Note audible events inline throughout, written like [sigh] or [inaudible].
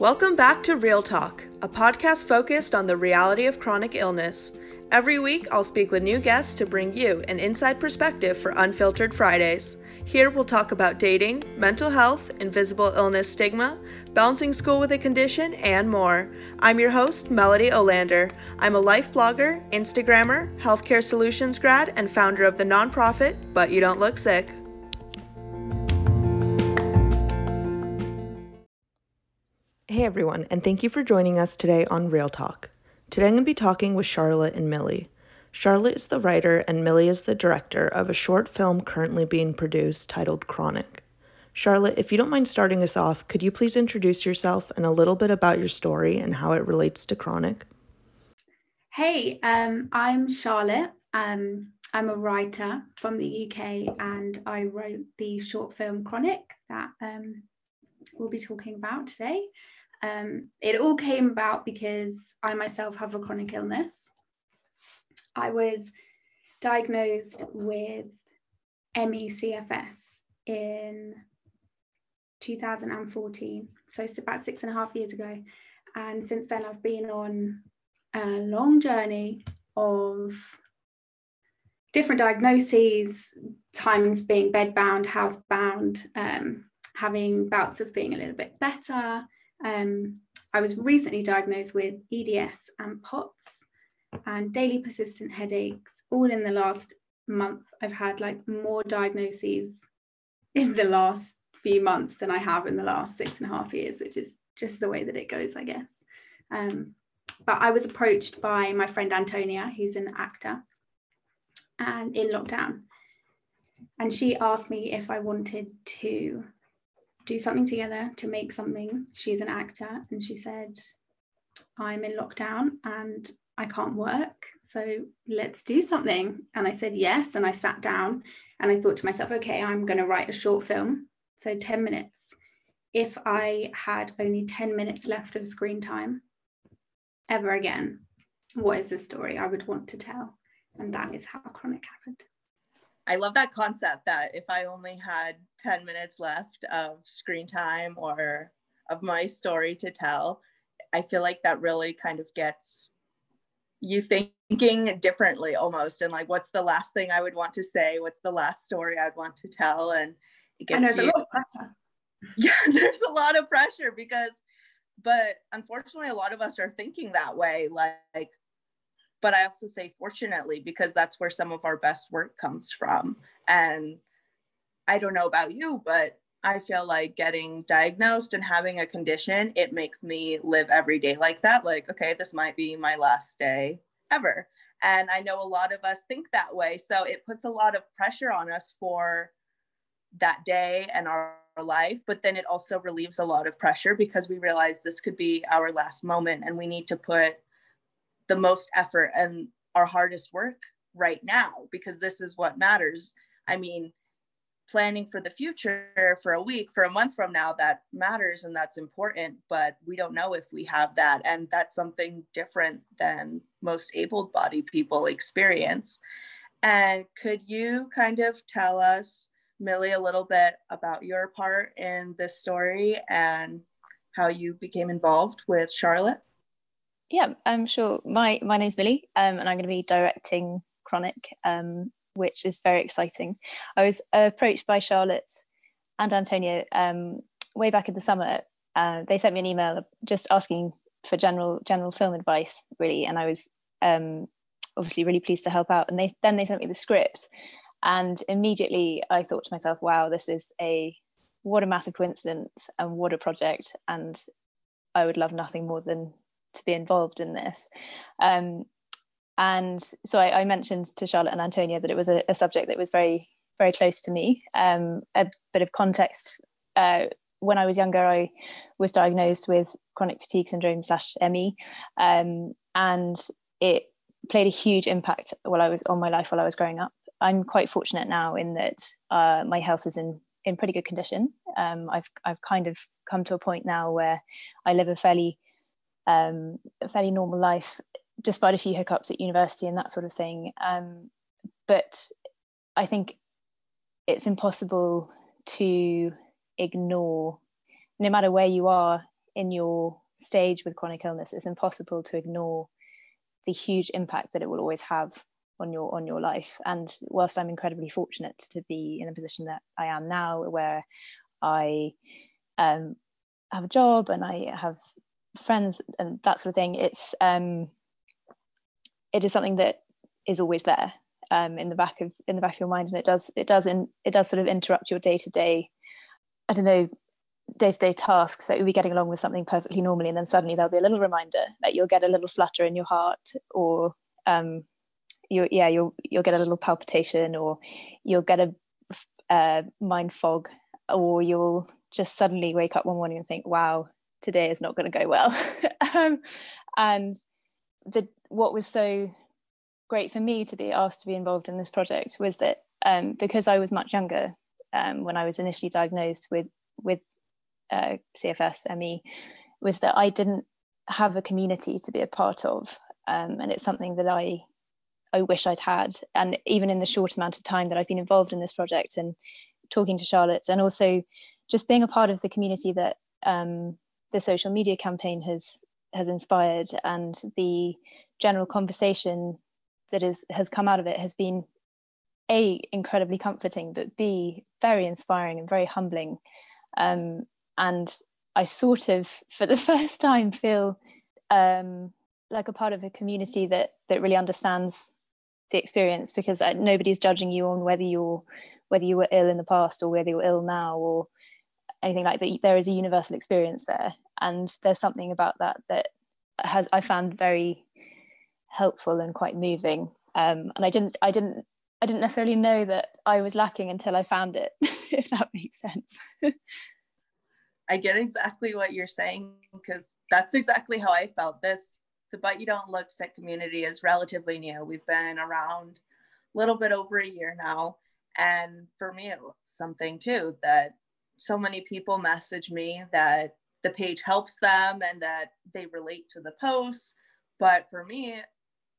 Welcome back to Real Talk, a podcast focused on the reality of chronic illness. Every week, I'll speak with new guests to bring you an inside perspective for Unfiltered Fridays. Here, we'll talk about dating, mental health, invisible illness stigma, balancing school with a condition, and more. I'm your host, Melody Olander. I'm a life blogger, Instagrammer, healthcare solutions grad, and founder of the nonprofit But You Don't Look Sick. Hey everyone, and thank you for joining us today on Real Talk. Today I'm going to be talking with Charlotte and Millie. Charlotte is the writer and Millie is the director of a short film currently being produced titled Chronic. Charlotte, if you don't mind starting us off, could you please introduce yourself and a little bit about your story and how it relates to Chronic? Hey, um, I'm Charlotte. Um, I'm a writer from the UK and I wrote the short film Chronic that um, we'll be talking about today. Um, it all came about because I myself have a chronic illness. I was diagnosed with ME/CFS in 2014, so it's about six and a half years ago. And since then, I've been on a long journey of different diagnoses, times being bedbound, housebound, um, having bouts of being a little bit better, um, I was recently diagnosed with EDS and POTS and daily persistent headaches. All in the last month, I've had like more diagnoses in the last few months than I have in the last six and a half years, which is just the way that it goes, I guess. Um, but I was approached by my friend Antonia, who's an actor, and in lockdown. And she asked me if I wanted to do something together to make something. She's an actor and she said, I'm in lockdown and I can't work. So let's do something. And I said yes. And I sat down and I thought to myself, okay, I'm going to write a short film. So 10 minutes. If I had only 10 minutes left of screen time ever again, what is the story I would want to tell? And that is how Chronic happened. I love that concept that if I only had 10 minutes left of screen time or of my story to tell, I feel like that really kind of gets you thinking differently almost and like what's the last thing I would want to say? What's the last story I'd want to tell? And it gets and there's you, a lot of pressure. [laughs] Yeah, there's a lot of pressure because but unfortunately a lot of us are thinking that way like but I also say fortunately because that's where some of our best work comes from. And I don't know about you, but I feel like getting diagnosed and having a condition, it makes me live every day like that. Like, okay, this might be my last day ever. And I know a lot of us think that way. So it puts a lot of pressure on us for that day and our life. But then it also relieves a lot of pressure because we realize this could be our last moment and we need to put the most effort and our hardest work right now because this is what matters. I mean, planning for the future for a week, for a month from now, that matters and that's important, but we don't know if we have that. And that's something different than most able bodied people experience. And could you kind of tell us, Millie, a little bit about your part in this story and how you became involved with Charlotte? Yeah, I'm sure. My my name's Millie, um, and I'm going to be directing Chronic, um, which is very exciting. I was approached by Charlotte and Antonia um, way back in the summer. Uh, they sent me an email just asking for general general film advice, really, and I was um, obviously really pleased to help out. And they then they sent me the script, and immediately I thought to myself, "Wow, this is a what a massive coincidence and what a project!" And I would love nothing more than to be involved in this. Um, and so I, I, mentioned to Charlotte and Antonia that it was a, a subject that was very, very close to me. Um, a bit of context. Uh, when I was younger, I was diagnosed with chronic fatigue syndrome slash ME, um, and it played a huge impact while I was on my life while I was growing up. I'm quite fortunate now in that uh, my health is in in pretty good condition. Um, I've I've kind of come to a point now where I live a fairly um, a fairly normal life, despite a few hiccups at university and that sort of thing. Um, but I think it's impossible to ignore, no matter where you are in your stage with chronic illness, it's impossible to ignore the huge impact that it will always have on your on your life. And whilst I'm incredibly fortunate to be in a position that I am now, where I um, have a job and I have friends and that sort of thing, it's um, it is something that is always there um, in the back of in the back of your mind, and it does it does in, it does sort of interrupt your day to day. I don't know day-to-day tasks that you'll be getting along with something perfectly normally and then suddenly there'll be a little reminder that you'll get a little flutter in your heart or um, you yeah you'll you'll get a little palpitation or you'll get a, a mind fog or you'll just suddenly wake up one morning and think wow today is not going to go well [laughs] um, and the what was so great for me to be asked to be involved in this project was that um, because I was much younger um, when I was initially diagnosed with with uh, CFS ME was that I didn't have a community to be a part of, um, and it's something that I I wish I'd had. And even in the short amount of time that I've been involved in this project and talking to Charlotte, and also just being a part of the community that um, the social media campaign has has inspired, and the general conversation that is has come out of it has been a incredibly comforting, but b very inspiring and very humbling. Um, and I sort of, for the [laughs] first time, feel um, like a part of a community that that really understands the experience because uh, nobody's judging you on whether you're whether you were ill in the past or whether you're ill now or anything like that. There is a universal experience there, and there's something about that that has I found very helpful and quite moving. Um, and I didn't I didn't I didn't necessarily know that I was lacking until I found it, [laughs] if that makes sense. I get exactly what you're saying because that's exactly how I felt. This the But You Don't Look Sick community is relatively new. We've been around a little bit over a year now. And for me, it was something too that so many people message me that the page helps them and that they relate to the posts. But for me,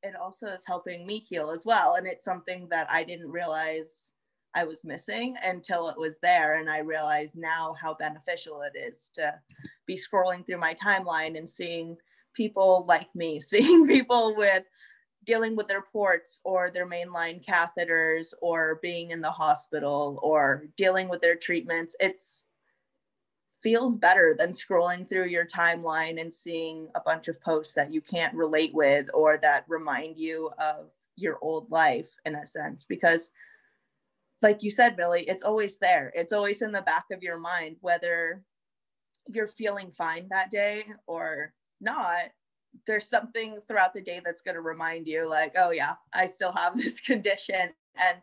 it also is helping me heal as well. And it's something that I didn't realize I was missing until it was there. And I realize now how beneficial it is to be scrolling through my timeline and seeing people like me, [laughs] seeing people with dealing with their ports or their mainline catheters or being in the hospital or dealing with their treatments. It's feels better than scrolling through your timeline and seeing a bunch of posts that you can't relate with or that remind you of your old life in a sense because like you said, Millie, it's always there. It's always in the back of your mind, whether you're feeling fine that day or not. There's something throughout the day that's going to remind you, like, oh, yeah, I still have [laughs] this condition. And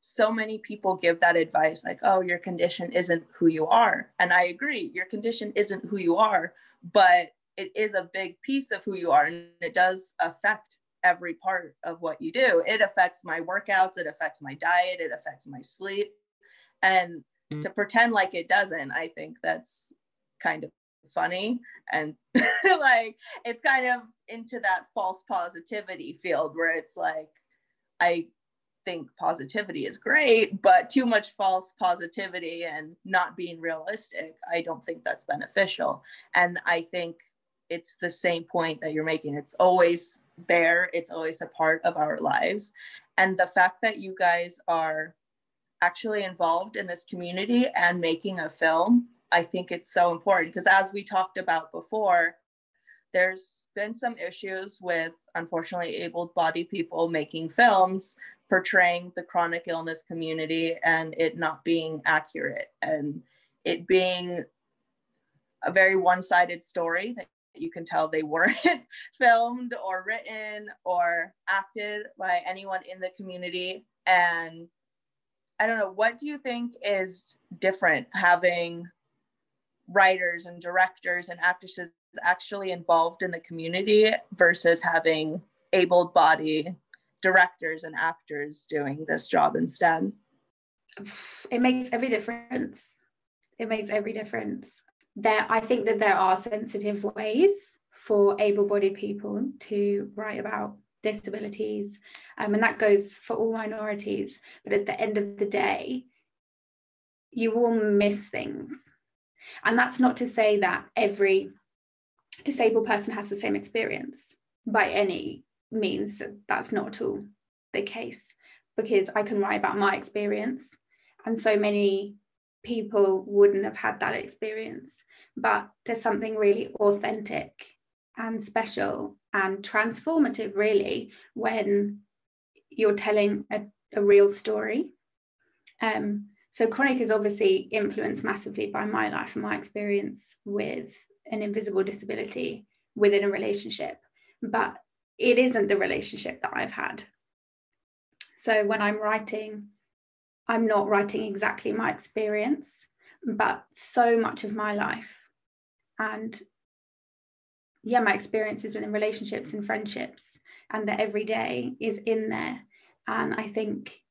so many people give that advice, like, oh, your condition isn't who you are. And I agree, your condition isn't who you are, but it is a big piece of who you are. And it does affect every part of what you do. It affects my workouts, it affects my diet, it affects my sleep. And mm-hmm. to pretend like it doesn't, I think that's kind of funny and [laughs] like it's kind of into that false positivity field where it's like I think positivity is great, but too much false positivity and not being realistic, I don't think that's beneficial. And I think it's the same point that you're making. It's always there, it's always a part of our lives. And the fact that you guys are actually involved in this community and making a film, I think it's so important because, as we talked about before, there's been some issues with unfortunately able bodied people making films portraying the chronic illness community and it not being accurate and it being a very one sided story that you can tell they weren't [laughs] filmed or written or acted by anyone in the community. And I don't know, what do you think is different having writers and directors and actresses actually involved in the community versus having able bodied directors and actors doing this job instead? It makes every difference. It makes every difference there i think that there are sensitive ways for able-bodied people to write about disabilities um, and that goes for all minorities but at the end of the day you will miss things and that's not to say that every disabled person has the same experience by any means that that's not at all the case because I can write about my experience and so many people wouldn't have had that experience. But there's something really authentic and special and transformative really when you're telling a, a real story. Um, so chronic is obviously influenced massively by my life and my experience with an invisible disability within a relationship but it isn't the relationship that i've had. So when i'm writing i'm not writing exactly my experience but so much of my life. And yeah my experiences within relationships and friendships and the everyday is in there. And i think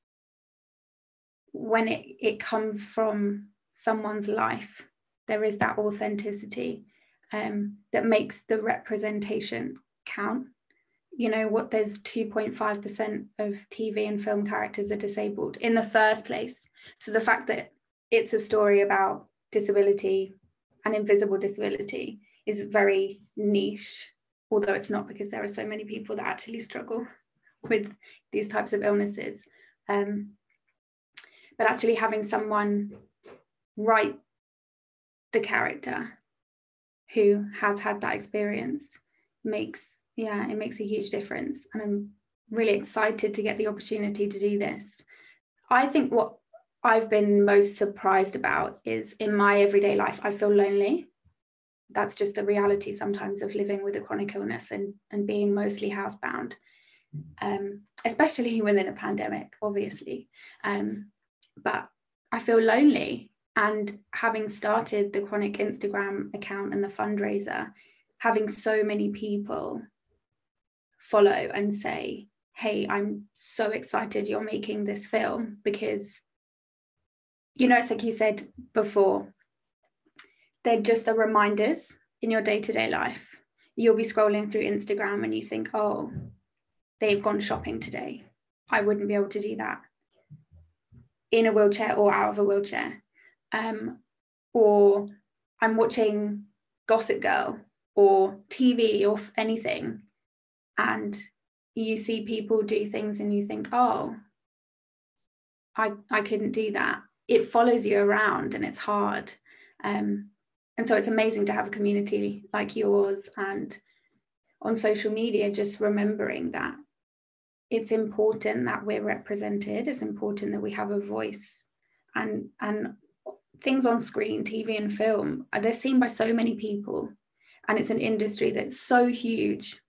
when it, it comes from someone's life there is that authenticity um, that makes the representation count. You know what there's 2.5% of tv and film characters are disabled in the first place. So the fact that it's a story about disability and invisible disability is very niche although it's not because there are so many people that actually struggle [laughs] with these types of illnesses. Um, but actually having someone write the character who has had that experience makes yeah it makes a huge difference. And i'm really excited to get the opportunity to do this. I think what i've been most surprised about is in my everyday life i feel lonely. That's just a reality sometimes of living with a chronic illness and, and being mostly housebound um, especially [laughs] within a pandemic obviously. Um, but i feel lonely. And having started the chronic instagram account and the fundraiser having so many people follow and say hey i'm so excited you're making this film because you know it's like you said before they're just the reminders in your day-to-day life. You'll be scrolling through instagram and you think oh they've gone shopping today. I wouldn't be able to do that in a wheelchair or out of a wheelchair. Um, or i'm watching gossip girl or tv or anything and you see people do things and you think oh i i couldn't do that. It follows you around and it's hard. Um, and so it's amazing to have a community like yours and on social media just remembering that it's important that we're represented. It's important that we have a voice. And and things on screen tv and film they're seen by so many people. And it's an industry that's so huge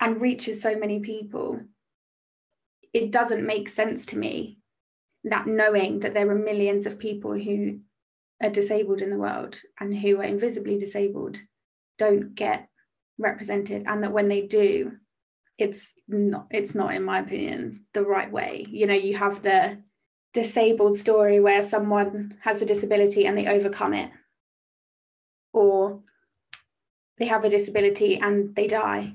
and reaches so many people. It doesn't make sense to me that knowing that there are millions of people who are disabled in the world and who are invisibly disabled don't get represented and that when they do it's not it's not in my opinion the right way you know you have the disabled story where someone has a disability and they overcome it or they have a disability and they die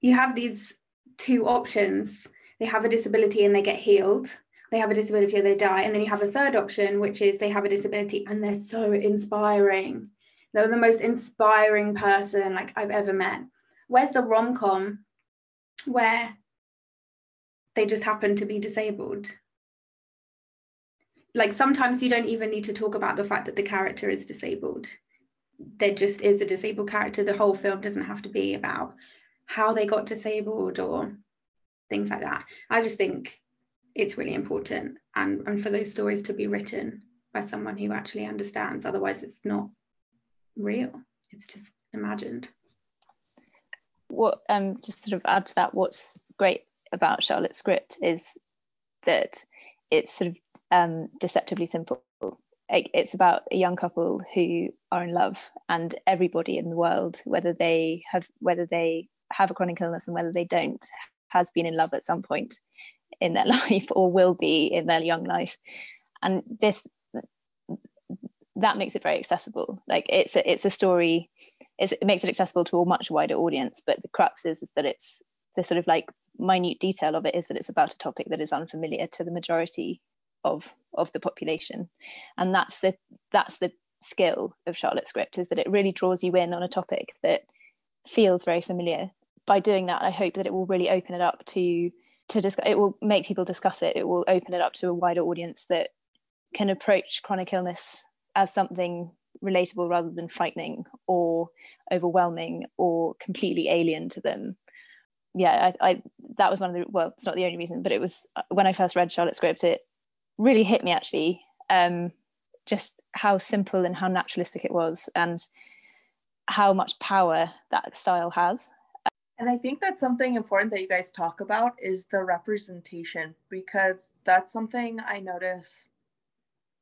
you have these two options they have a disability and they get healed they have a disability or they die. And then you have a third option, which is they have a disability and they're so inspiring. They're the most inspiring person like I've ever met. Where's the rom com where they just happen to be disabled? Like sometimes you don't even need to talk about the fact that the character is disabled. There just is a disabled character. The whole film doesn't have to be about how they got disabled or things like that. I just think it's really important and, and for those stories to be written by someone who actually understands otherwise it's not real it's just imagined what um just sort of add to that what's great about charlotte's script is that it's sort of um deceptively simple. It's about a young couple who are in love and everybody in the world whether they have whether they have a chronic illness and whether they don't has been in love at some point in their [laughs] life or will be in their young life. And this that makes it very accessible like it's a, it's a story it's, it makes it accessible to a much wider audience but the crux is, is that it's the sort of like minute detail of it is that it's about a topic that is unfamiliar to the majority of of the population and that's the that's the skill of Charlotte's script is that it really draws you in on a topic that feels very familiar. By doing that, I hope that it will really open it up to to discuss. It will make people discuss it. It will open it up to a wider audience that can approach chronic illness as something relatable rather than frightening or overwhelming or completely alien to them. Yeah, I, I that was one of the well, it's not the only reason, but it was uh, when I first read Charlotte's script, it really hit me actually. Um, just how simple and how naturalistic it was, and how much power that style has. And I think that's something important that you guys talk about is the representation because that's something I notice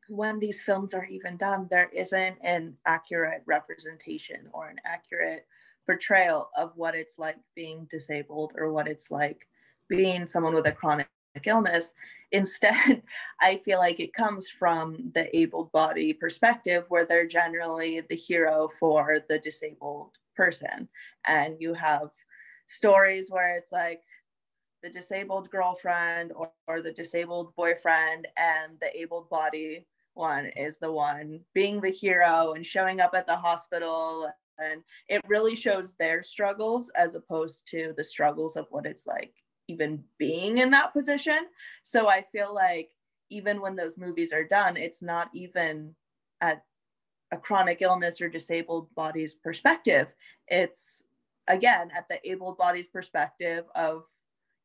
when these films are even done, there isn't an accurate representation or an accurate portrayal of what it's like being disabled or what it's like being someone with a chronic illness. [laughs] Instead, I feel like it comes from the able body perspective where they're generally the hero for the disabled person. And you have stories where it's like, the disabled girlfriend or, or the disabled boyfriend and the able body one is the one being the hero and showing up at the hospital and it really shows their struggles as opposed to the struggles of what it's like even being in that position. So i feel like even when those movies are done it's not even at a chronic illness or disabled body's perspective. It's again at the able body's perspective of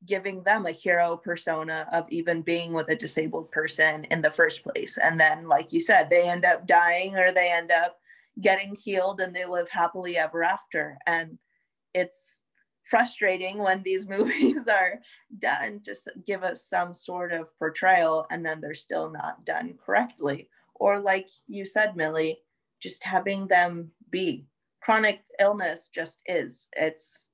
giving them a hero persona of even being with a disabled person in the first place. And then, like you said, they end up dying or they end up getting healed and they live happily ever after. And it's frustrating when these [laughs] movies are done, just give us some sort of portrayal and then they're still not done correctly. Or, like you said, Millie, just having them be. Chronic illness just is. It's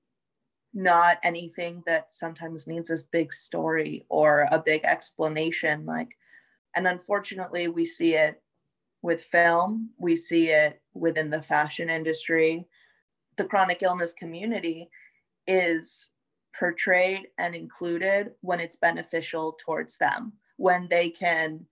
not anything that sometimes needs this big story or a big explanation like and unfortunately we see it with film we see it within the fashion industry. The chronic illness community is portrayed and included when it's beneficial towards them when they can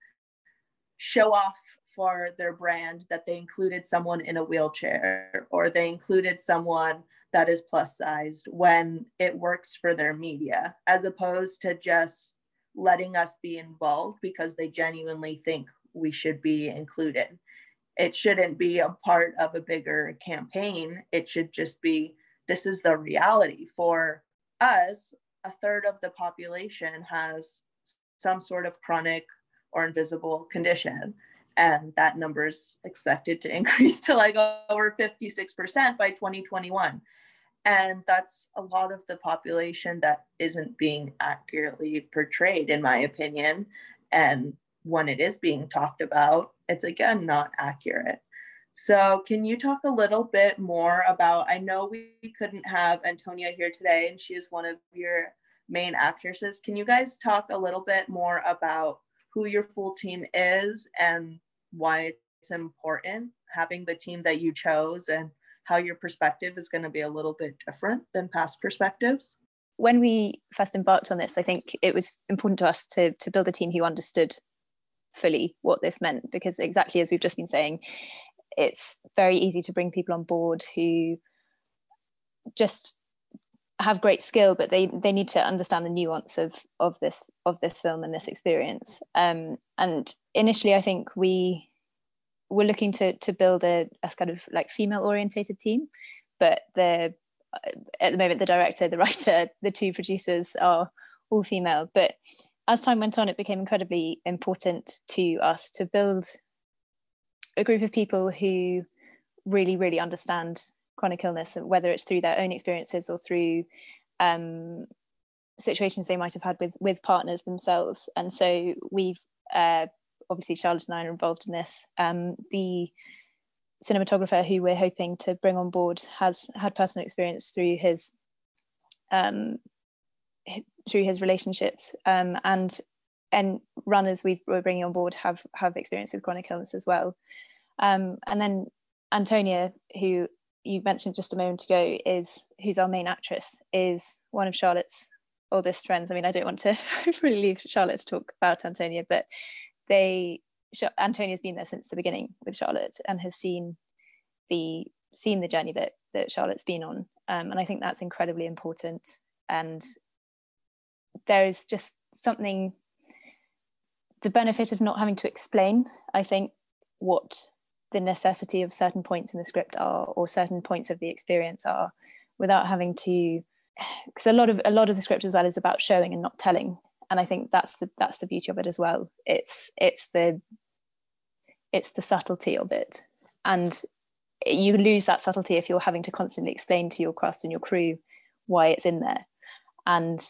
show off for their brand that they included someone in a wheelchair or they included someone that is plus sized when it works for their media, as opposed to just letting us be involved because they genuinely think we should be included. It shouldn't be a part of a bigger campaign. It should just be this is the reality. For us, a third of the population has some sort of chronic or invisible condition and that number is expected to [laughs] increase to like over 56% by 2021 and that's a lot of the population that isn't being accurately portrayed in my opinion. And when it is being talked about it's again not accurate. So can you talk a little bit more about i know we couldn't have antonia here today and she is one of your main actresses. Can you guys talk a little bit more about who your full team is and why it's important having the team that you chose and how your perspective is going to be a little bit different than past perspectives. When we first embarked on this i think it was important to us to, to build a team who understood fully what this meant because exactly as we've just been saying it's very easy to bring people on board who just have great skill but they they need to understand the nuance of of this of this film and this experience. Um, and initially i think we we're looking to to build a, a kind of like female orientated team but the at the moment the director the [laughs] writer the two producers are all female. But as time went on it became incredibly important to us to build a group of people who really really understand chronic illness whether it's through their own experiences or through um, situations they might have had with with partners themselves. And so we've uh, obviously Charlotte and I are involved in this. Um, the cinematographer who we're hoping to bring on board has had personal experience through his um, through his relationships. Um, and and runners we are bringing on board have have experience with chronic illness as well. Um, and then Antonia who you mentioned just a moment ago is who's our main actress is one of Charlotte's oldest friends I mean I don't want to [laughs] really leave Charlotte to talk about Antonia but they Antonia's been there since the beginning with Charlotte and has seen the seen the journey that that Charlotte's been on, um, and I think that's incredibly important. And there is just something the benefit of not having to explain. I think what the necessity of certain points in the script are or certain points of the experience are without having to because a lot of a lot of the script as well is about showing and not telling. And i think that's the that's the beauty of it as well. It's it's the it's the subtlety of it. And you lose that subtlety if you're having to constantly explain to your cast and your crew why it's in there. And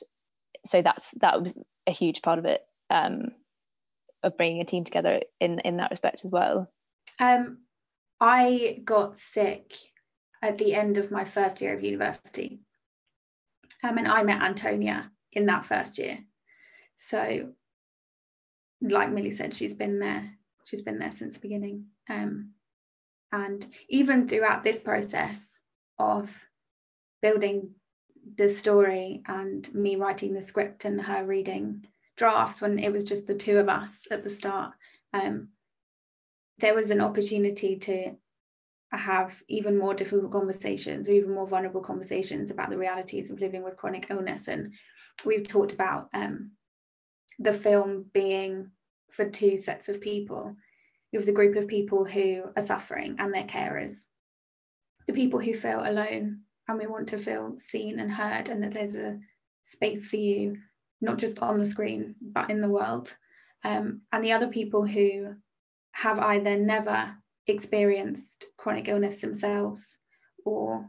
so that's that was a huge part of it um, of bringing a team together in in that respect as well um, i got sick at the end of my first year of university. Um, and i met antonia in that first year. So like millie said she's been there she's been there since the beginning. Um, and even throughout this process of building the story and me writing the script and her reading drafts when it was just the two of us at the start um, there was an opportunity to have even more difficult conversations or even more vulnerable conversations about the realities of living with chronic illness. And we've talked about um, the film being for two sets of people. You have the group of people who are suffering and their carers, the people who feel alone, and we want to feel seen and heard, and that there's a space for you, not just on the screen, but in the world. Um, and the other people who have either never experienced chronic illness themselves or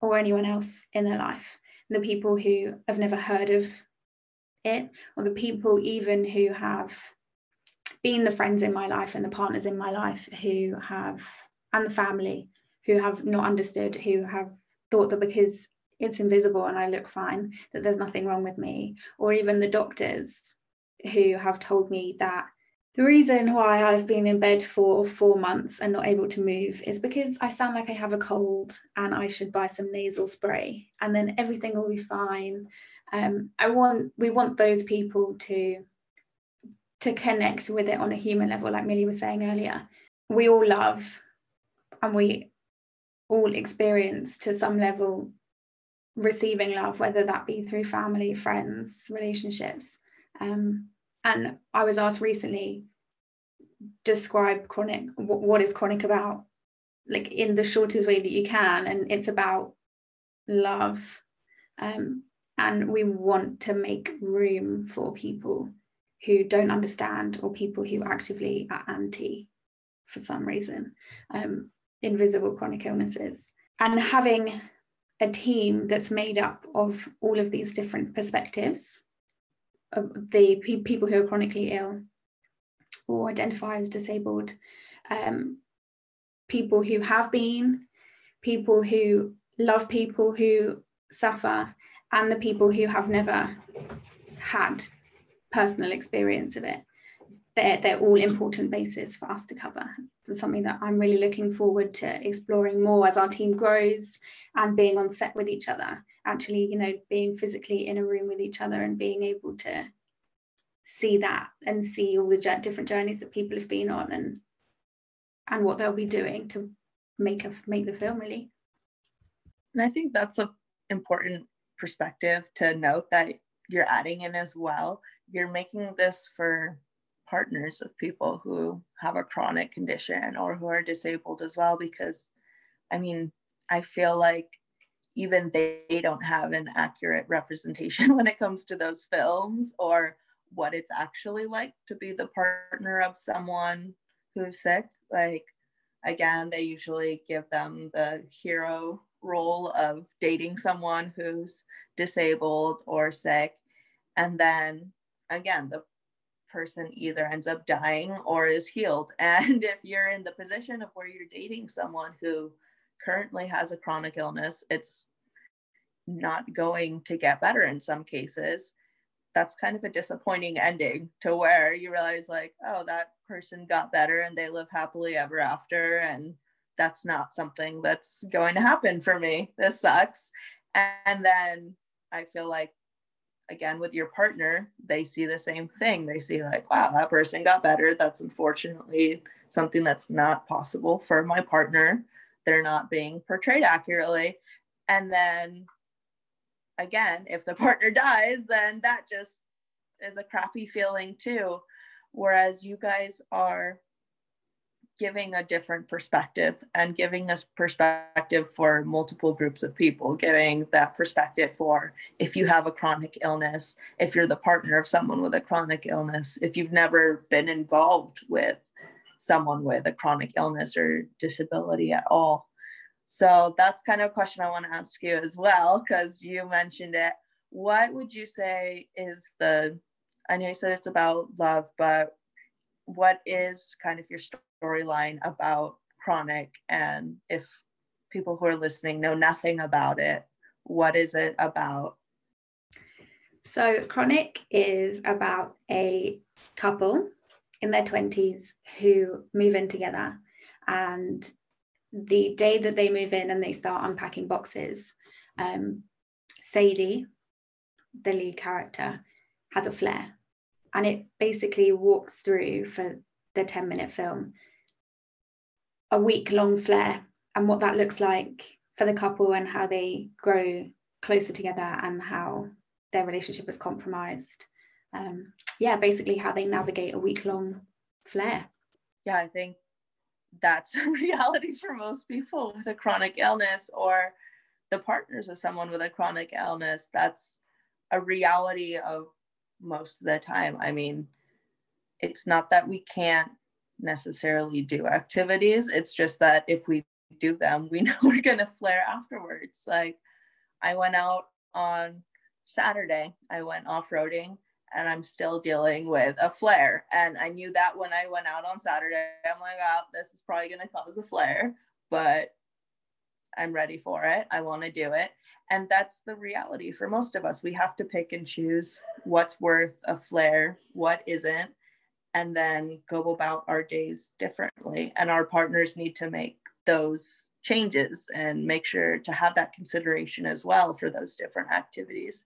or anyone else in their life. The people who have never heard of it or the people even who have been the friends in my life and the partners in my life who have and the family who have not understood who have thought that because it's invisible and I look fine that there's nothing wrong with me. Or even the doctors who have told me that the reason why I've been in bed for four months and not able to move is because I sound like I have a cold and I should buy some nasal spray and then everything will be fine. Um, I want we want those people to to connect with it on a human level, like Millie was saying earlier. We all love and we all experience to some level receiving love, whether that be through family, friends, relationships. Um, and I was asked recently, describe chronic, what, is chronic about? Like in the shortest way that you can. And it's about love. Um, and we want to make room for people who don't understand or people who actively are anti for some reason um, invisible chronic illnesses and having a team that's made up of all of these different perspectives the pe- people who are chronically ill or identify as disabled um, people who have been people who love people who suffer and the people who have never had personal experience of it they're, they're all important bases for us to cover. It's something that I'm really looking forward to exploring more as our team grows and being on set with each other. Actually, you know, being physically in a room with each other and being able to see that and see all the different journeys that people have been on and and what they'll be doing to make a make the film really. And I think that's a important perspective to note that you're adding in as well you're making this for partners of people who have a chronic condition or who are disabled as well because i mean i feel like even they don't have an accurate representation [laughs] when it comes to those films or what it's actually like to be the partner of someone who's sick like again they usually give them the hero role of dating someone who's disabled or sick and then again, the person either ends up dying or is healed. [laughs] And if you're in the position of where you're dating someone who currently has a chronic illness, it's not going to get better in some cases. That's kind of a disappointing ending to where you realize, like, oh, that person got better and they live happily ever after. And that's not something that's going to happen for me. This sucks. And then I feel like again with your partner they see the same thing they see like wow that person got better that's unfortunately something that's not possible for my partner they're not being portrayed accurately. And then again if the [laughs] partner dies then that just is a crappy feeling too. Whereas you guys are giving a different perspective and giving us perspective for multiple groups of people, giving that perspective for if you have a chronic illness, if you're the partner of someone with a chronic illness, if you've never been involved with someone with a chronic illness or disability at all. So that's kind of a question I want to ask you as well, because you mentioned it. What would you say is the, I know you said it's about love, but what is kind of your storyline about chronic and if people who are listening know nothing about it what is it about so chronic is about a couple in their 20s who move in together. And the day that they move in and they start unpacking boxes um, sadie the lead character has a flare. And it basically walks through for the 10 minute film. A week long flare and what that looks like for the couple and how they grow closer together and how their relationship is compromised um, yeah basically how they navigate a week long flare. Yeah i think that's a [laughs] reality for most people with a chronic illness or the partners of someone with a chronic illness. That's a reality of most of the time. I mean, it's not that we can't necessarily do activities, it's just that if we do them, we [laughs] know we're going to flare afterwards. Like, I went out on Saturday, I went off roading and I'm still dealing with a flare. And I knew that when I went out on Saturday, I'm like, oh, this is probably going to cause a flare, but I'm ready for it. I want to do it. And that's the reality for most of us. We have to pick and choose what's worth a flare, what isn't, and then go about our days differently. And our partners need to make those changes and make sure to have that consideration as well for those different activities.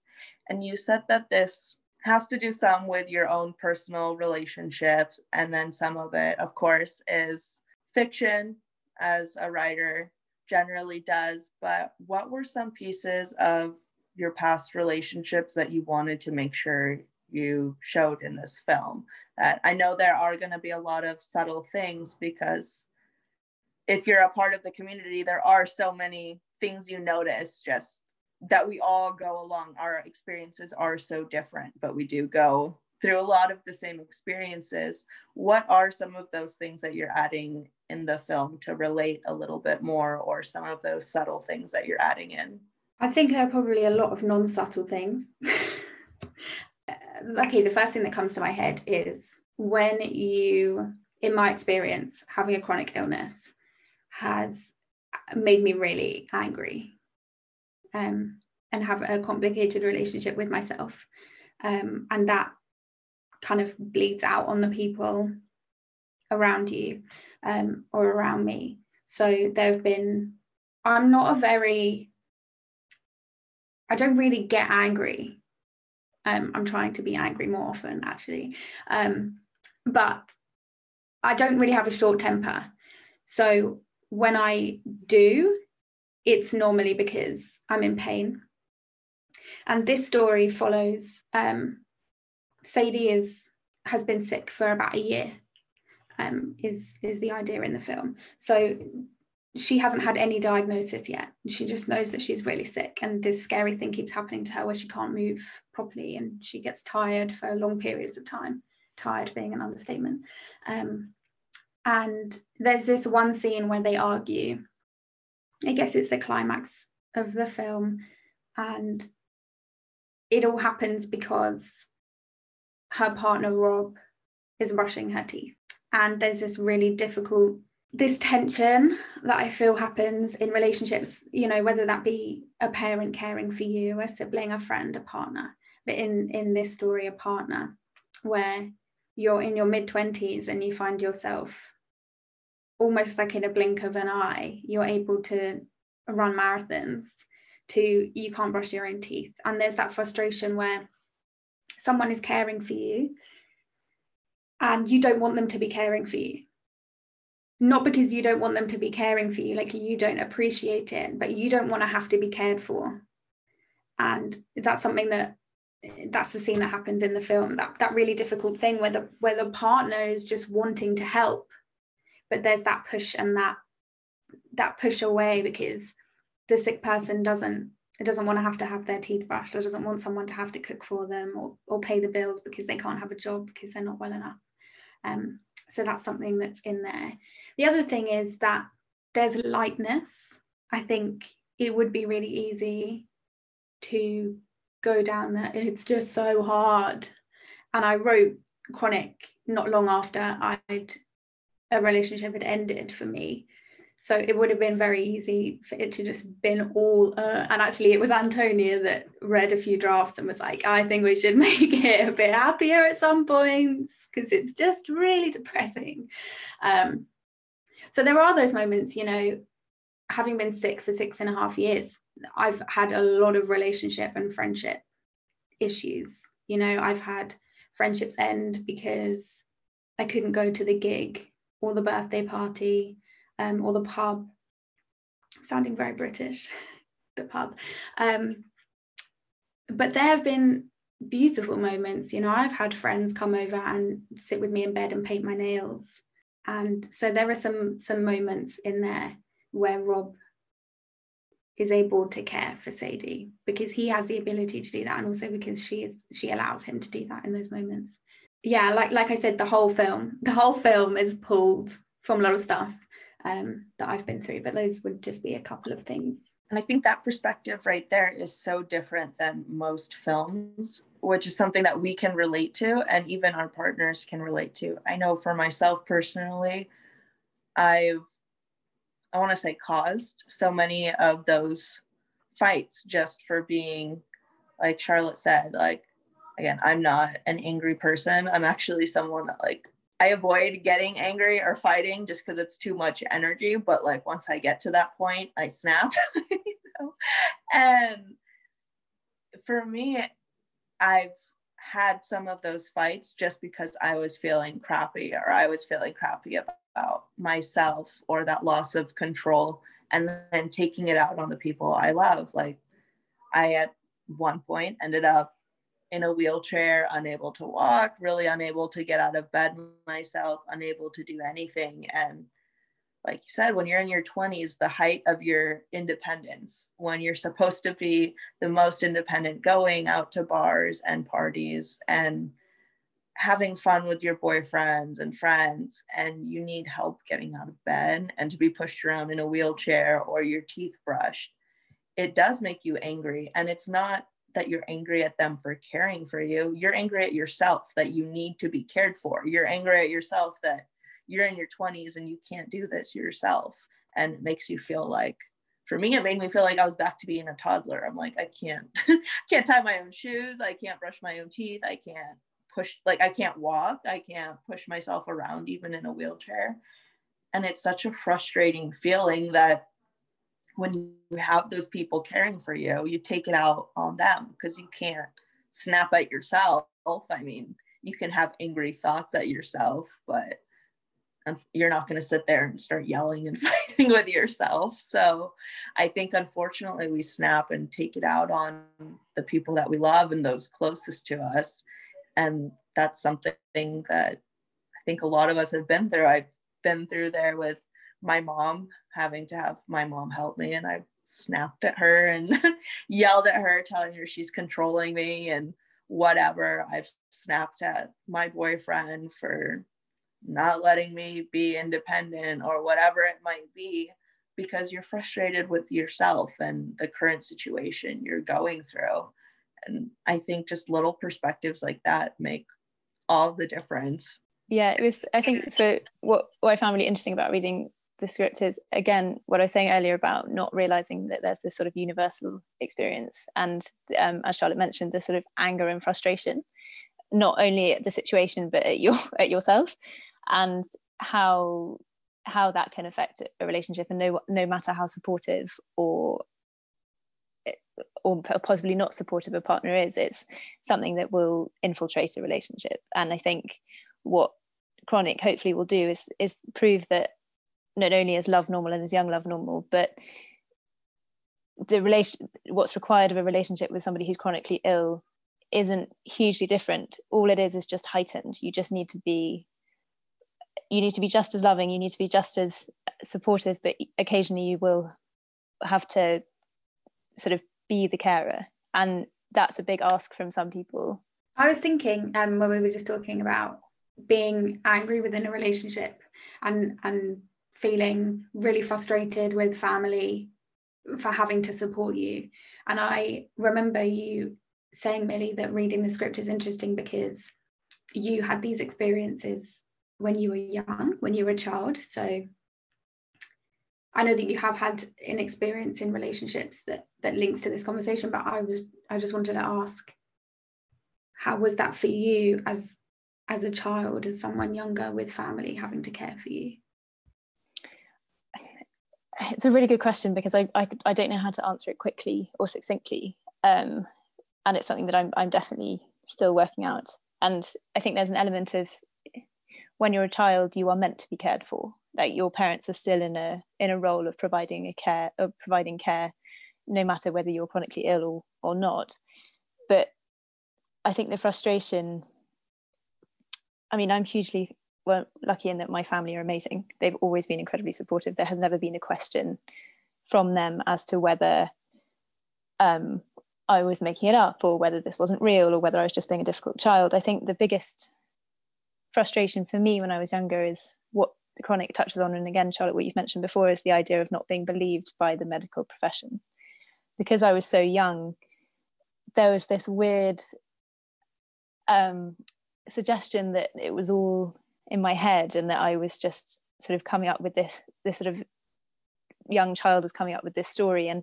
And you said that this has to do some with your own personal relationships, and then some of it, of course, is fiction as a writer generally does, but what were some pieces of your past relationships that you wanted to make sure you showed in this film? That I know there are going to be a lot of subtle things because if you're a part of the community, there are so many things you notice just that we all go along. Our experiences are so different, but we do go through a lot of the same experiences. What are some of those things that you're adding in the film to relate a little bit more, or some of those subtle things that you're adding in? I think there are probably a lot of non subtle things. [laughs] okay, the first thing that comes to my head is when you, in my experience, having a chronic illness has made me really angry um, and have a complicated relationship with myself. Um, and that kind of bleeds out on the people around you um, or around me. So there have been, I'm not a very, I don't really get angry. Um, I'm trying to be angry more often, actually. Um, but I don't really have a short temper. So when I do, it's normally because I'm in pain. And this story follows um, Sadie is has been sick for about a year. Um, is is the idea in the film. So she hasn't had any diagnosis yet. She just knows that she's really sick, and this scary thing keeps happening to her where she can't move properly and she gets tired for long periods of time. Tired being an understatement. Um, and there's this one scene where they argue. I guess it's the climax of the film, and it all happens because her partner Rob is brushing her teeth. And there's this really difficult, this tension that I feel happens in relationships, you know, whether that be a parent caring for you, a sibling, a friend, a partner. But in, in this story, a partner where you're in your mid 20s and you find yourself almost like in a blink of an eye, you're able to run marathons to you can't brush your own teeth. And there's that frustration where someone is caring for you and you don't want them to be caring for you. Not because you don't want them to be caring for you like you don't appreciate it but you don't want to have to be cared for. And that's something that that's the scene that happens in the film that that really difficult thing where the where the partner is just wanting to help but there's that push and that that push away because the sick person doesn't it doesn't want to have to have their teeth brushed or doesn't want someone to have to cook for them or, or pay the bills because they can't have a job because they're not well enough. Um, so that's something that's in there. The other thing is that there's lightness. I think it would be really easy to go down there. It's just so hard. And i wrote chronic not long after i'd a relationship had ended for me. So it would have been very easy for it to just been all uh, and actually it was antonia that read a few drafts and was like i think we should [laughs] make it a bit happier at some points because it's just really depressing. Um, so there are those moments you know having been sick for six and a half years i've had a lot of relationship and friendship issues. You know i've had friendships end because i couldn't go to the gig or the birthday party um, or the pub, sounding very British, [laughs] the pub. Um, but there have been beautiful moments. You know, I've had friends come over and sit with me in bed and paint my nails. And so there are some some moments in there where Rob is able to care for Sadie because he has the ability to do that and also because she is she allows him to do that in those moments. Yeah, like like I said, the whole film, [laughs] the whole film is pulled from a lot of stuff um, that I've been through, but those would just be a couple of things. And I think that perspective right there is so different than most films, which is something that we can relate to and even our partners can relate to. I know for myself personally, I've, I want to say, caused so many of those fights just for being, like Charlotte said, like, again, I'm not an angry person. I'm actually someone that like I avoid getting angry or fighting just because it's too much energy. But like once I get to that point, I snap. [laughs] you know? And for me, I've had some of those fights just because I was feeling crappy or I was feeling crappy about myself or that loss of control and then taking it out on the people I love. Like I at one point ended up in a wheelchair, unable to walk, really unable to get out of bed myself, unable to do anything. And like you said, when you're in your 20s, the height of your independence, when you're supposed to be the most independent, going out to bars and parties and having fun with your boyfriends and friends, and you need help getting out of bed and to be pushed around in a wheelchair or your teeth brushed, it does make you angry. And it's not that you're angry at them for caring for you. You're angry at yourself that you need to be cared for. You're angry at yourself that you're in your 20s and you can't do this yourself. And it makes you feel like, for me, it made me feel like I was back to being a toddler. I'm like, I can't, [laughs] can't tie my own shoes. I can't brush my own teeth. I can't push, like, I can't walk. I can't push myself around even in a wheelchair. And it's such a frustrating feeling that when you have those people caring for you, you take it out on them because you can't snap at yourself. I mean, you can have angry thoughts at yourself, but you're not going to sit there and start yelling and [laughs] fighting with yourself. So I think unfortunately we snap and take it out on the people that we love and those closest to us. And that's something that I think a lot of us have been through. I've been through there with my mom having to have my mom help me and I snapped at her and [laughs] yelled at her telling her she's controlling me and whatever. I've snapped at my boyfriend for not letting me be independent or whatever it might be because you're frustrated with yourself and the current situation you're going through. And I think just little perspectives like that make all the difference. Yeah it was i think for what, what i found really interesting about reading the script is again what I was saying earlier about not realizing that there's this sort of universal experience, and um, as Charlotte mentioned, the sort of anger and frustration, not only at the situation but at your [laughs] at yourself, and how how that can affect a relationship, and no no matter how supportive or or possibly not supportive a partner is it's something that will infiltrate a relationship. And i think what chronic hopefully will do is is prove that not only is love normal and is young love normal but the relation what's required of a relationship with somebody who's chronically ill isn't hugely different. All it is is just heightened. You just need to be you need to be just as loving you need to be just as supportive but occasionally you will have to sort of be the carer. And that's a big ask from some people. I was thinking um, when we were just talking about being angry within a relationship and and feeling really frustrated with family for having to support you and i remember you saying millie that reading the script is interesting because you had these experiences when you were young when you were a child so I know that you have had an experience in relationships that that links to this conversation, but I was I just wanted to ask, how was that for you as as a child, as someone younger with family having to care for you? It's a really good question because I I, I don't know how to answer it quickly or succinctly, um, and it's something that I'm I'm definitely still working out. And I think there's an element of when you're a child, you are meant to be cared for like your parents are still in a in a role of providing a care of providing care no matter whether you're chronically ill or, or not but i think the frustration i mean i'm hugely well lucky in that my family are amazing. They've always been incredibly supportive. There has never been a question from them as to whether um, i was making it up or whether this wasn't real or whether i was just being a difficult child. I think the biggest frustration for me when i was younger is what chronic touches on, and again, Charlotte, what you've mentioned before is the idea of not being believed by the medical profession. Because I was so young, there was this weird um, suggestion that it was all in my head and that I was just sort of coming up with this, this sort of young child was coming up with this story. And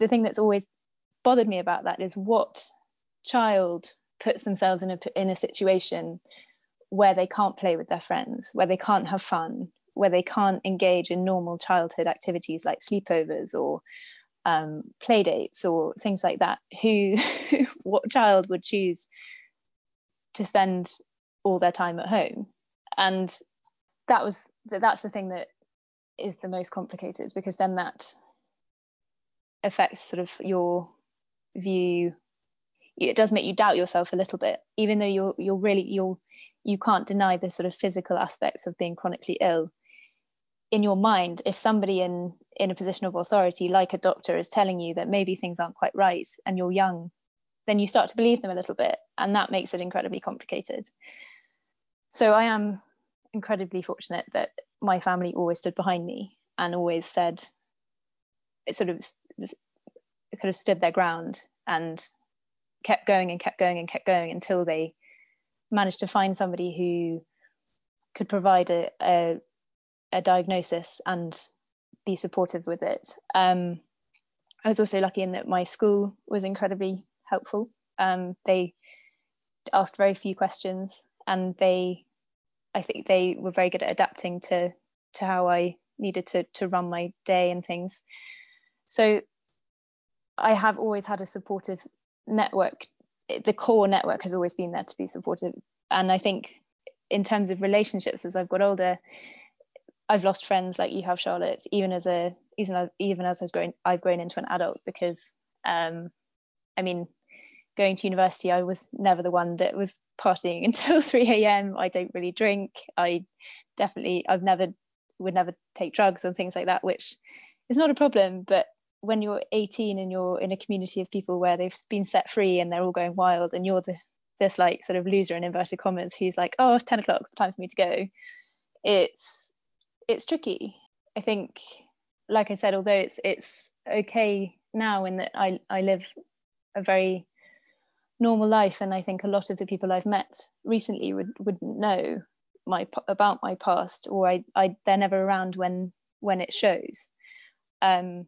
the thing that's always bothered me about that is what child puts themselves in a in a situation where they can't play with their friends, where they can't have fun, where they can't engage in normal childhood activities like sleepovers or um, play dates or things like that. Who, [laughs] what child would choose to spend all their time at home? And that was that's the thing that is the most complicated because then that affects sort of your view. It does make you doubt yourself a little bit even though you're you're really you're you can't deny the sort of physical aspects of being chronically ill. In your mind if somebody in in a position of authority like a doctor is telling you that maybe things aren't quite right and you're young then you start to believe them a little bit and that makes it incredibly complicated so i am incredibly fortunate that my family always stood behind me and always said it sort of kind of stood their ground and kept going and kept going and kept going until they managed to find somebody who could provide a, a, a diagnosis and be supportive with it. Um, I was also lucky in that my school was incredibly helpful. Um, they asked very few questions and they, I think they were very good at adapting to, to how I needed to, to run my day and things. So I have always had a supportive network the core network has always been there to be supportive and i think in terms of relationships as i've got older i've lost friends like you have charlotte even as a even, even as i've grown i've grown into an adult because um i mean going to university i was never the one that was partying [laughs] until 3 a.m i don't really drink. I definitely i've never would never take drugs and things like that which is not a problem. But when you're 18 and you're in a community of people where they've been set free and they're all going wild and you're the this like sort of loser in inverted commas who's like oh it's 10 o'clock time for me to go it's it's tricky. I think like i said although it's it's okay now in that i i live a very normal life and i think a lot of the people i've met recently would wouldn't know my about my past or i, I they're never around when when it shows um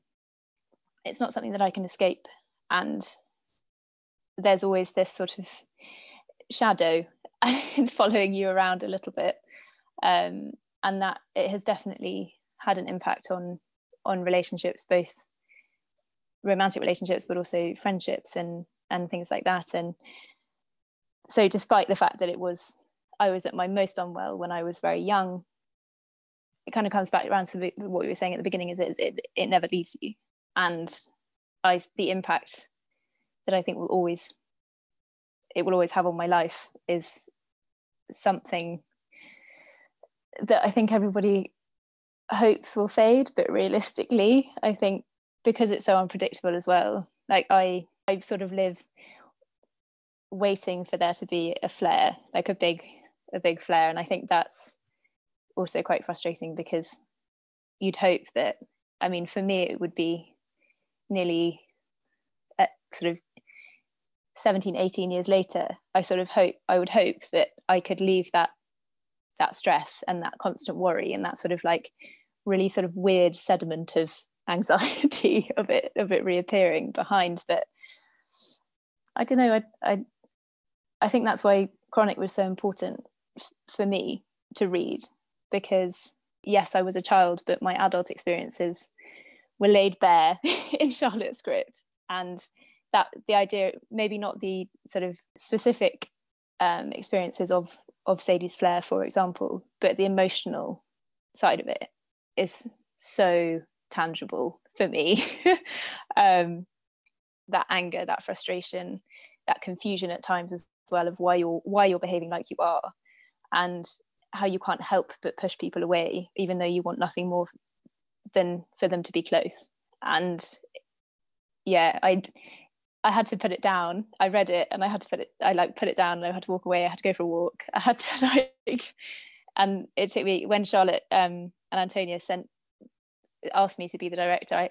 it's not something that I can escape. And there's always this sort of shadow [laughs] following you around a little bit. Um, and that it has definitely had an impact on on relationships, both romantic relationships but also friendships and and things like that. And so despite the fact that it was i was at my most unwell when i was very young it kind of comes back around to what we were saying at the beginning is it, it it never leaves you. And i the impact that i think will always it will always have on my life is something that i think everybody hopes will fade but realistically i think because it's so unpredictable as well like i i sort of live waiting for there to be a flare like a big a big flare. And i think that's also quite frustrating because you'd hope that i mean for me it would be nearly uh, sort of 17 18 years later i sort of hope i would hope that i could leave that that stress and that constant worry and that sort of like really sort of weird sediment of [laughs] anxiety of it of it reappearing behind. That i don't know i i, I think that's why chronic was so important f- for me to read because yes i was a child but my adult experiences were laid bare [laughs] in charlotte's script. And that the idea maybe not the sort of specific um, experiences of of sadie's flare, for example but the emotional side of it is so tangible for me. [laughs] Um, that anger that frustration that confusion at times as well of why you're why you're behaving like you are and how you can't help but push people away even though you want nothing more than for them to be close. And yeah i i had to put it down. I read it and i had to put it i like put it down and i had to walk away. I had to go for a walk. [laughs] I had to like and it took me when charlotte um, and antonia sent asked me to be the director I,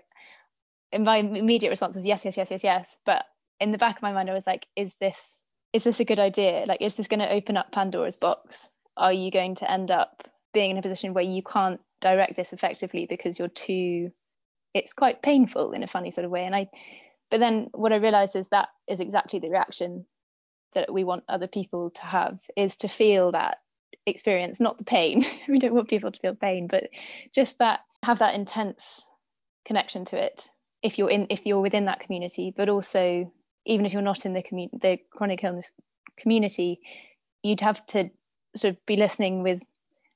my immediate response was yes yes yes yes yes. But in the back of my mind i was like is this is this a good idea? Like is this going to open up pandora's box? Are you going to end up being in a position where you can't direct this effectively because you're too it's quite painful in a funny sort of way? And i but then what i realized is that is exactly the reaction that we want other people to have is to feel that experience not the pain. [laughs] We don't want people to feel pain but just that have that intense connection to it if you're in if you're within that community but also even if you're not in the community the chronic illness community you'd have to sort of be listening with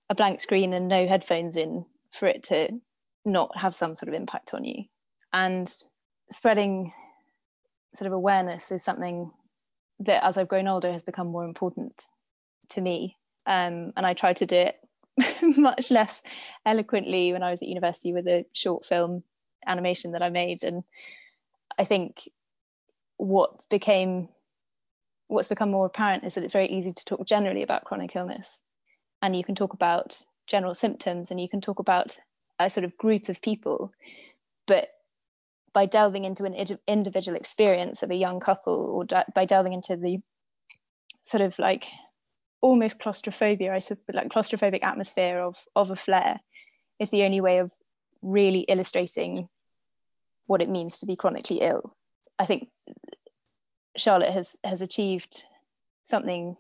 a blank screen and no headphones in for it to not have some sort of impact on you. And spreading sort of awareness is something that as i've grown older has become more important to me. Um, and i try to do it [laughs] much less eloquently when i was at university with a short film animation that i made. And i think what became what's become more apparent is that it's very easy to talk generally about chronic illness. And you can talk about general symptoms and you can talk about a sort of group of people. But by delving into an individual experience of a young couple or by delving into the sort of like almost claustrophobia i suppose like claustrophobic atmosphere of of a flare is the only way of really illustrating what it means to be chronically ill i think Charlotte has has achieved something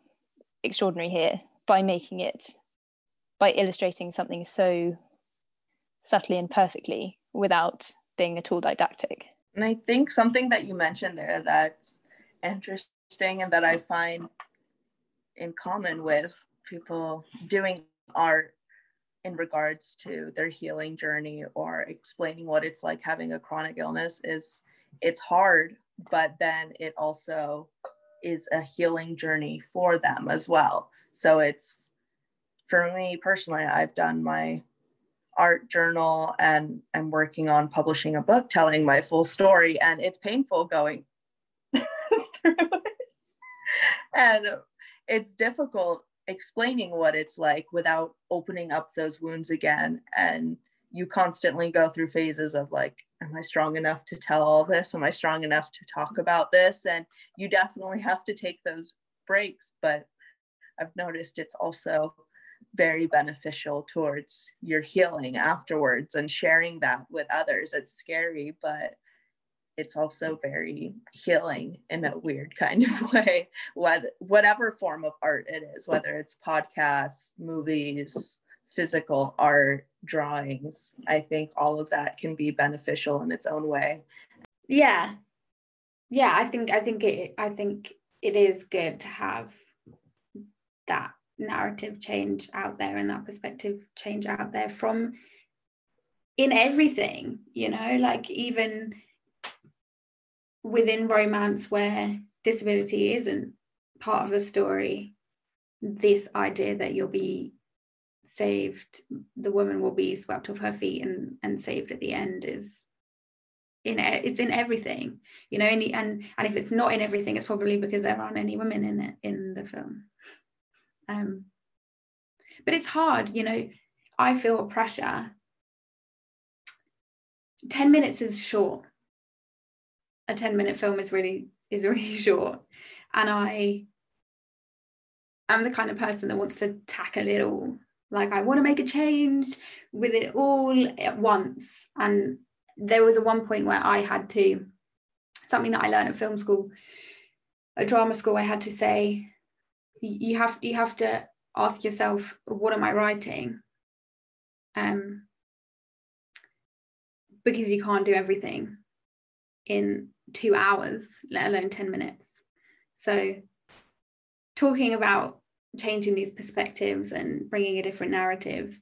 extraordinary here by making it by illustrating something so subtly and perfectly without being at all didactic. And I think something that you mentioned there that's interesting and that I find in common with people doing art in regards to their healing journey or explaining what it's like having a chronic illness is it's hard but then it also is a healing journey for them as well. So it's for me personally, I've done my art journal and I'm working on publishing a book telling my full story, and it's painful going [laughs] through it. And it's difficult explaining what it's like without opening up those wounds again. And you constantly go through phases of like am i strong enough to tell all this? Am i strong enough to talk about this? And you definitely have to take those breaks but i've noticed it's also very beneficial towards your healing afterwards and sharing that with others. It's scary but it's also very healing in a weird kind of [laughs] way whether whatever form of art it is whether it's podcasts movies physical art, drawings. I think all of that can be beneficial in its own way. yeah yeah i think i think it i think it is good to have that narrative change out there and that perspective change out there from in everything you know like even within romance where disability isn't part of the story this idea that you'll be saved the woman will be swept off her feet and and saved at the end is in it's in everything you know and and and if it's not in everything it's probably because there aren't any women in it in the film. Um but it's hard you know i feel pressure. 10 minutes is short a 10 minute film is really is [laughs] really short. And i i'm the kind of person that wants to tackle it all like i want to make a change with it all at once. And there was a one point where i had to something that i learned at film school a drama school i had to say you have you have to ask yourself what am i writing? Um because you can't do everything in two hours let alone 10 minutes. So talking about changing these perspectives and bringing a different narrative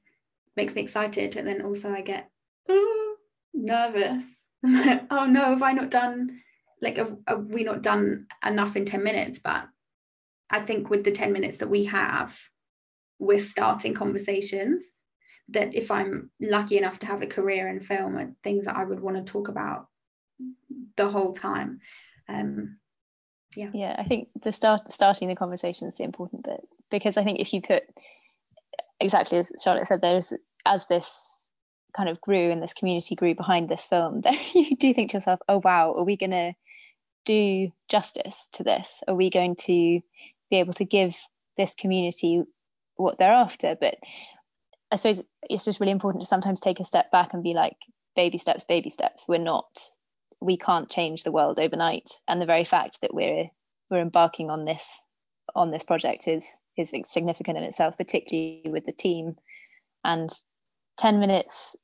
makes me excited But then also i get ooh, nervous. [laughs] Oh no have i not done like have, have we not done enough in 10 minutes? But i think with the 10 minutes that we have we're starting conversations that if i'm lucky enough to have a career in film and things that i would want to talk about the whole time. Um yeah. Yeah i think the start starting the conversation is the important bit because i think if you put exactly as charlotte said there's as this kind of grew and this community grew behind this film [laughs] then you do think to yourself oh wow are we going to do justice to this? Are we going to be able to give this community what they're after? But i suppose it's just really important to sometimes take a step back and be like baby steps baby steps. We're not we can't change the world overnight. And the very fact that we're we're embarking on this on this project is is significant in itself particularly with the team. And 10 minutes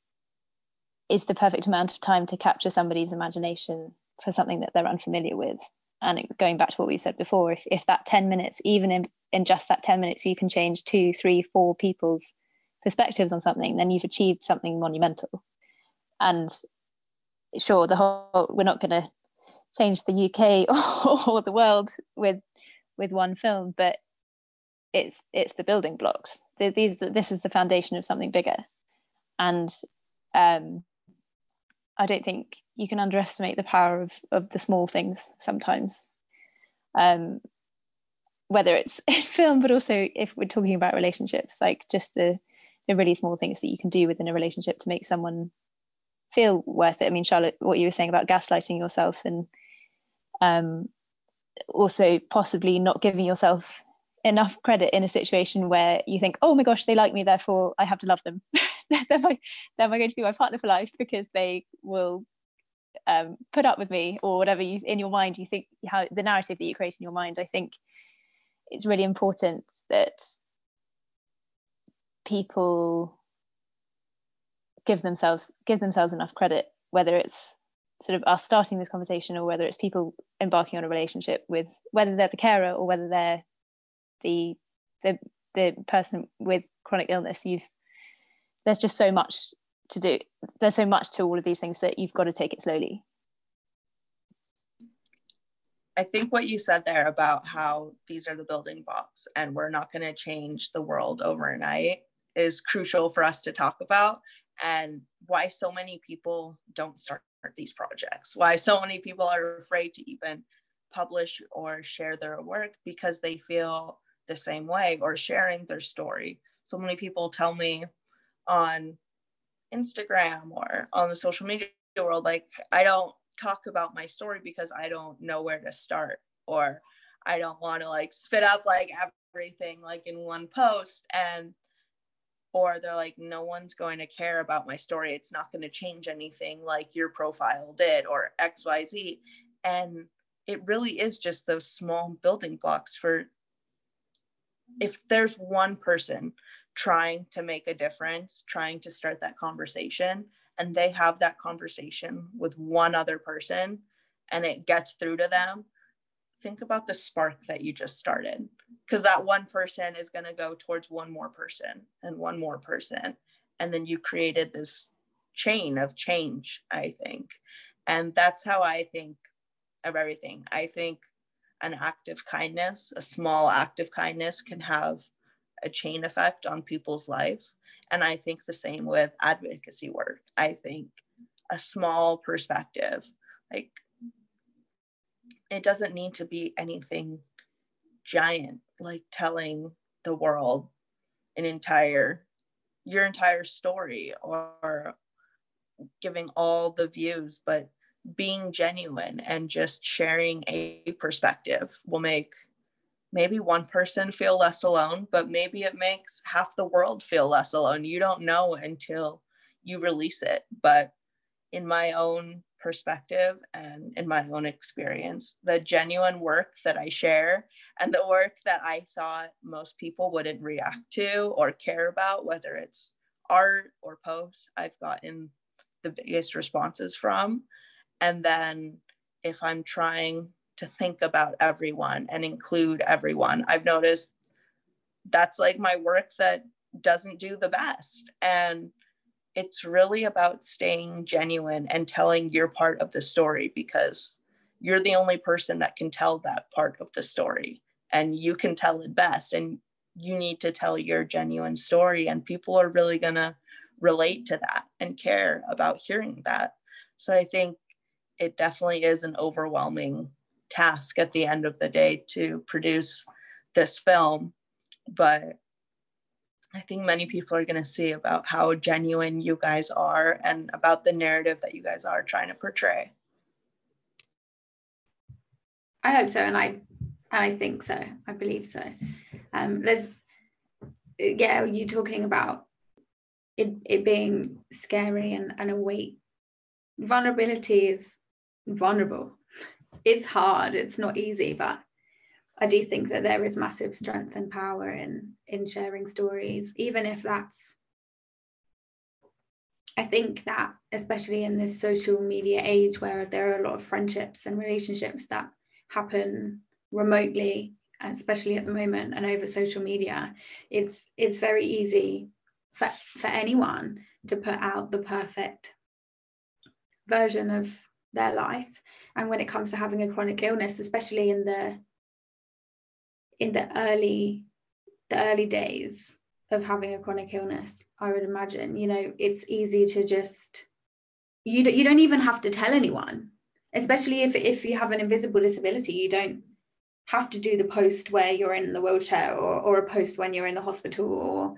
is the perfect amount of time to capture somebody's imagination for something that they're unfamiliar with. And going back to what we said before if, if that 10 minutes even in, in just that 10 minutes you can change two three four people's perspectives on something then you've achieved something monumental. And sure the whole we're not going to change the UK [laughs] or the world with with one film but it's it's the building blocks. The, these this is the foundation of something bigger. And um, I don't think you can underestimate the power of of the small things sometimes. Um, whether it's [laughs] in film but also if we're talking about relationships like just the the really small things that you can do within a relationship to make someone feel worth it. I mean, Charlotte, what you were saying about gaslighting yourself and um, also possibly not giving yourself enough credit in a situation where you think, oh my gosh, they like me, therefore I have to love them. [laughs] they're, my, they're my going to be my partner for life because they will um, put up with me or whatever you in your mind you think how the narrative that you create in your mind. I think it's really important that people give themselves give themselves enough credit whether it's sort of us starting this conversation or whether it's people embarking on a relationship with whether they're the carer or whether they're the the the person with chronic illness you've there's just so much to do. There's so much to all of these things that you've got to take it slowly. I think what you said there about how these are the building blocks and we're not going to change the world overnight is crucial for us to talk about and why so many people don't start these projects, why so many people are afraid to even publish or share their work because they feel the same way or sharing their story. So many people tell me on Instagram or on the social media world, like, I don't talk about my story because I don't know where to start or I don't want to like spit up like everything like in one post. And or they're like no one's going to care about my story. It's not going to change anything like your profile did or xyz and it really is just those small building blocks for if there's one person trying to make a difference trying to start that conversation and they have that conversation with one other person and it gets through to them, think about the spark that you just started because that one person is going to go towards one more person and one more person. And then you created this chain of change i think. And that's how i think of everything. I think an act of kindness a small act of kindness can have a chain effect on people's life. And i think the same with advocacy work. I think a small perspective like it doesn't need to be anything giant like telling the world an entire your entire story or giving all the views but being genuine and just sharing a perspective will make maybe one person feel less alone but maybe it makes half the world feel less alone you don't know until you release it but in my own perspective and in my own experience. The genuine work that I share and the work that I thought most people wouldn't react to or care about, whether it's art or posts, I've gotten the biggest responses from. And then if I'm trying to think about everyone and include everyone, I've noticed that's like my work that doesn't do the best. And it's really about staying genuine and telling your part of the story because you're the only person that can tell that part of the story and you can tell it best and you need to tell your genuine story and people are really going to relate to that and care about hearing that so i think it definitely is an overwhelming task at the end of the day to produce this film but I think many people are going to see about how genuine you guys are and about the narrative that you guys are trying to portray. I hope so, and I I think so. I believe so. Um, there's yeah, You're talking about it it being scary and, and a weight. Vulnerability is vulnerable. It's hard. It's not easy, but I do think that there is massive strength and power in in sharing stories, even if that's I think that especially in this social media age where there are a lot of friendships and relationships that happen remotely, especially at the moment and over social media, it's it's very easy for, for anyone to put out the perfect version of their life. And when it comes to having a chronic illness, especially in the in the early the early days of having a chronic illness i would imagine you know it's easy to just you don't, you don't even have to tell anyone especially if if you have an invisible disability you don't have to do the post where you're in the wheelchair or, or a post when you're in the hospital or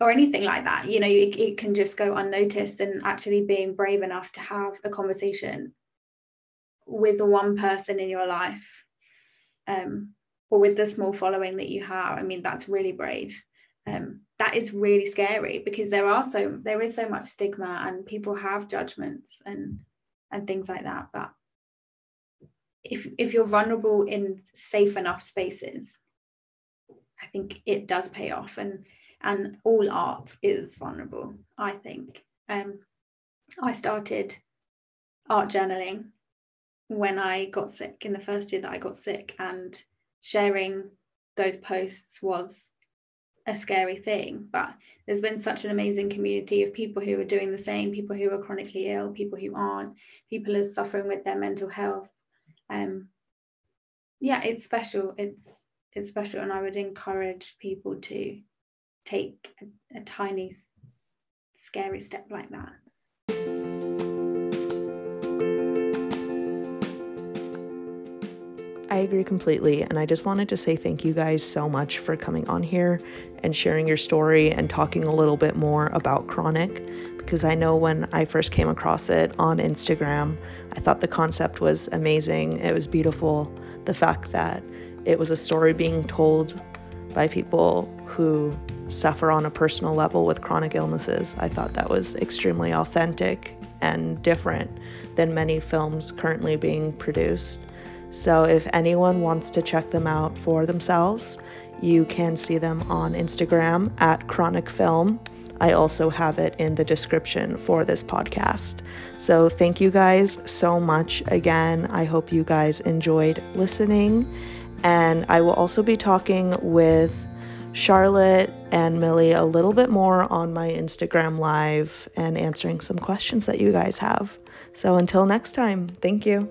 or anything like that. You know it, it can just go unnoticed and actually being brave enough to have a conversation with the one person in your life um, or with the small following that you have. I mean that's really brave. Um, that is really scary because there are so there is so much stigma and people have judgments and and things like that but if if you're vulnerable in safe enough spaces i think it does pay off and and all art is vulnerable i think. Um i started art journaling when i got sick in the first year that i got sick and sharing those posts was a scary thing but there's been such an amazing community of people who are doing the same people who are chronically ill people who aren't people who are suffering with their mental health um yeah it's special it's it's special and i would encourage people to take a, a tiny scary step like that I agree completely. And I just wanted to say thank you guys so much for coming on here and sharing your story and talking a little bit more about chronic. Because I know when I first came across it on Instagram, I thought the concept was amazing. It was beautiful. The fact that it was a story being told by people who suffer on a personal level with chronic illnesses, I thought that was extremely authentic and different than many films currently being produced. So if anyone wants to check them out for themselves, you can see them on Instagram at Chronic Film I also have it in the description for this podcast. So thank you guys so much again. I hope you guys enjoyed listening. And I will also be talking with Charlotte and Millie a little bit more on my Instagram live and answering some questions that you guys have. So until next time, thank you.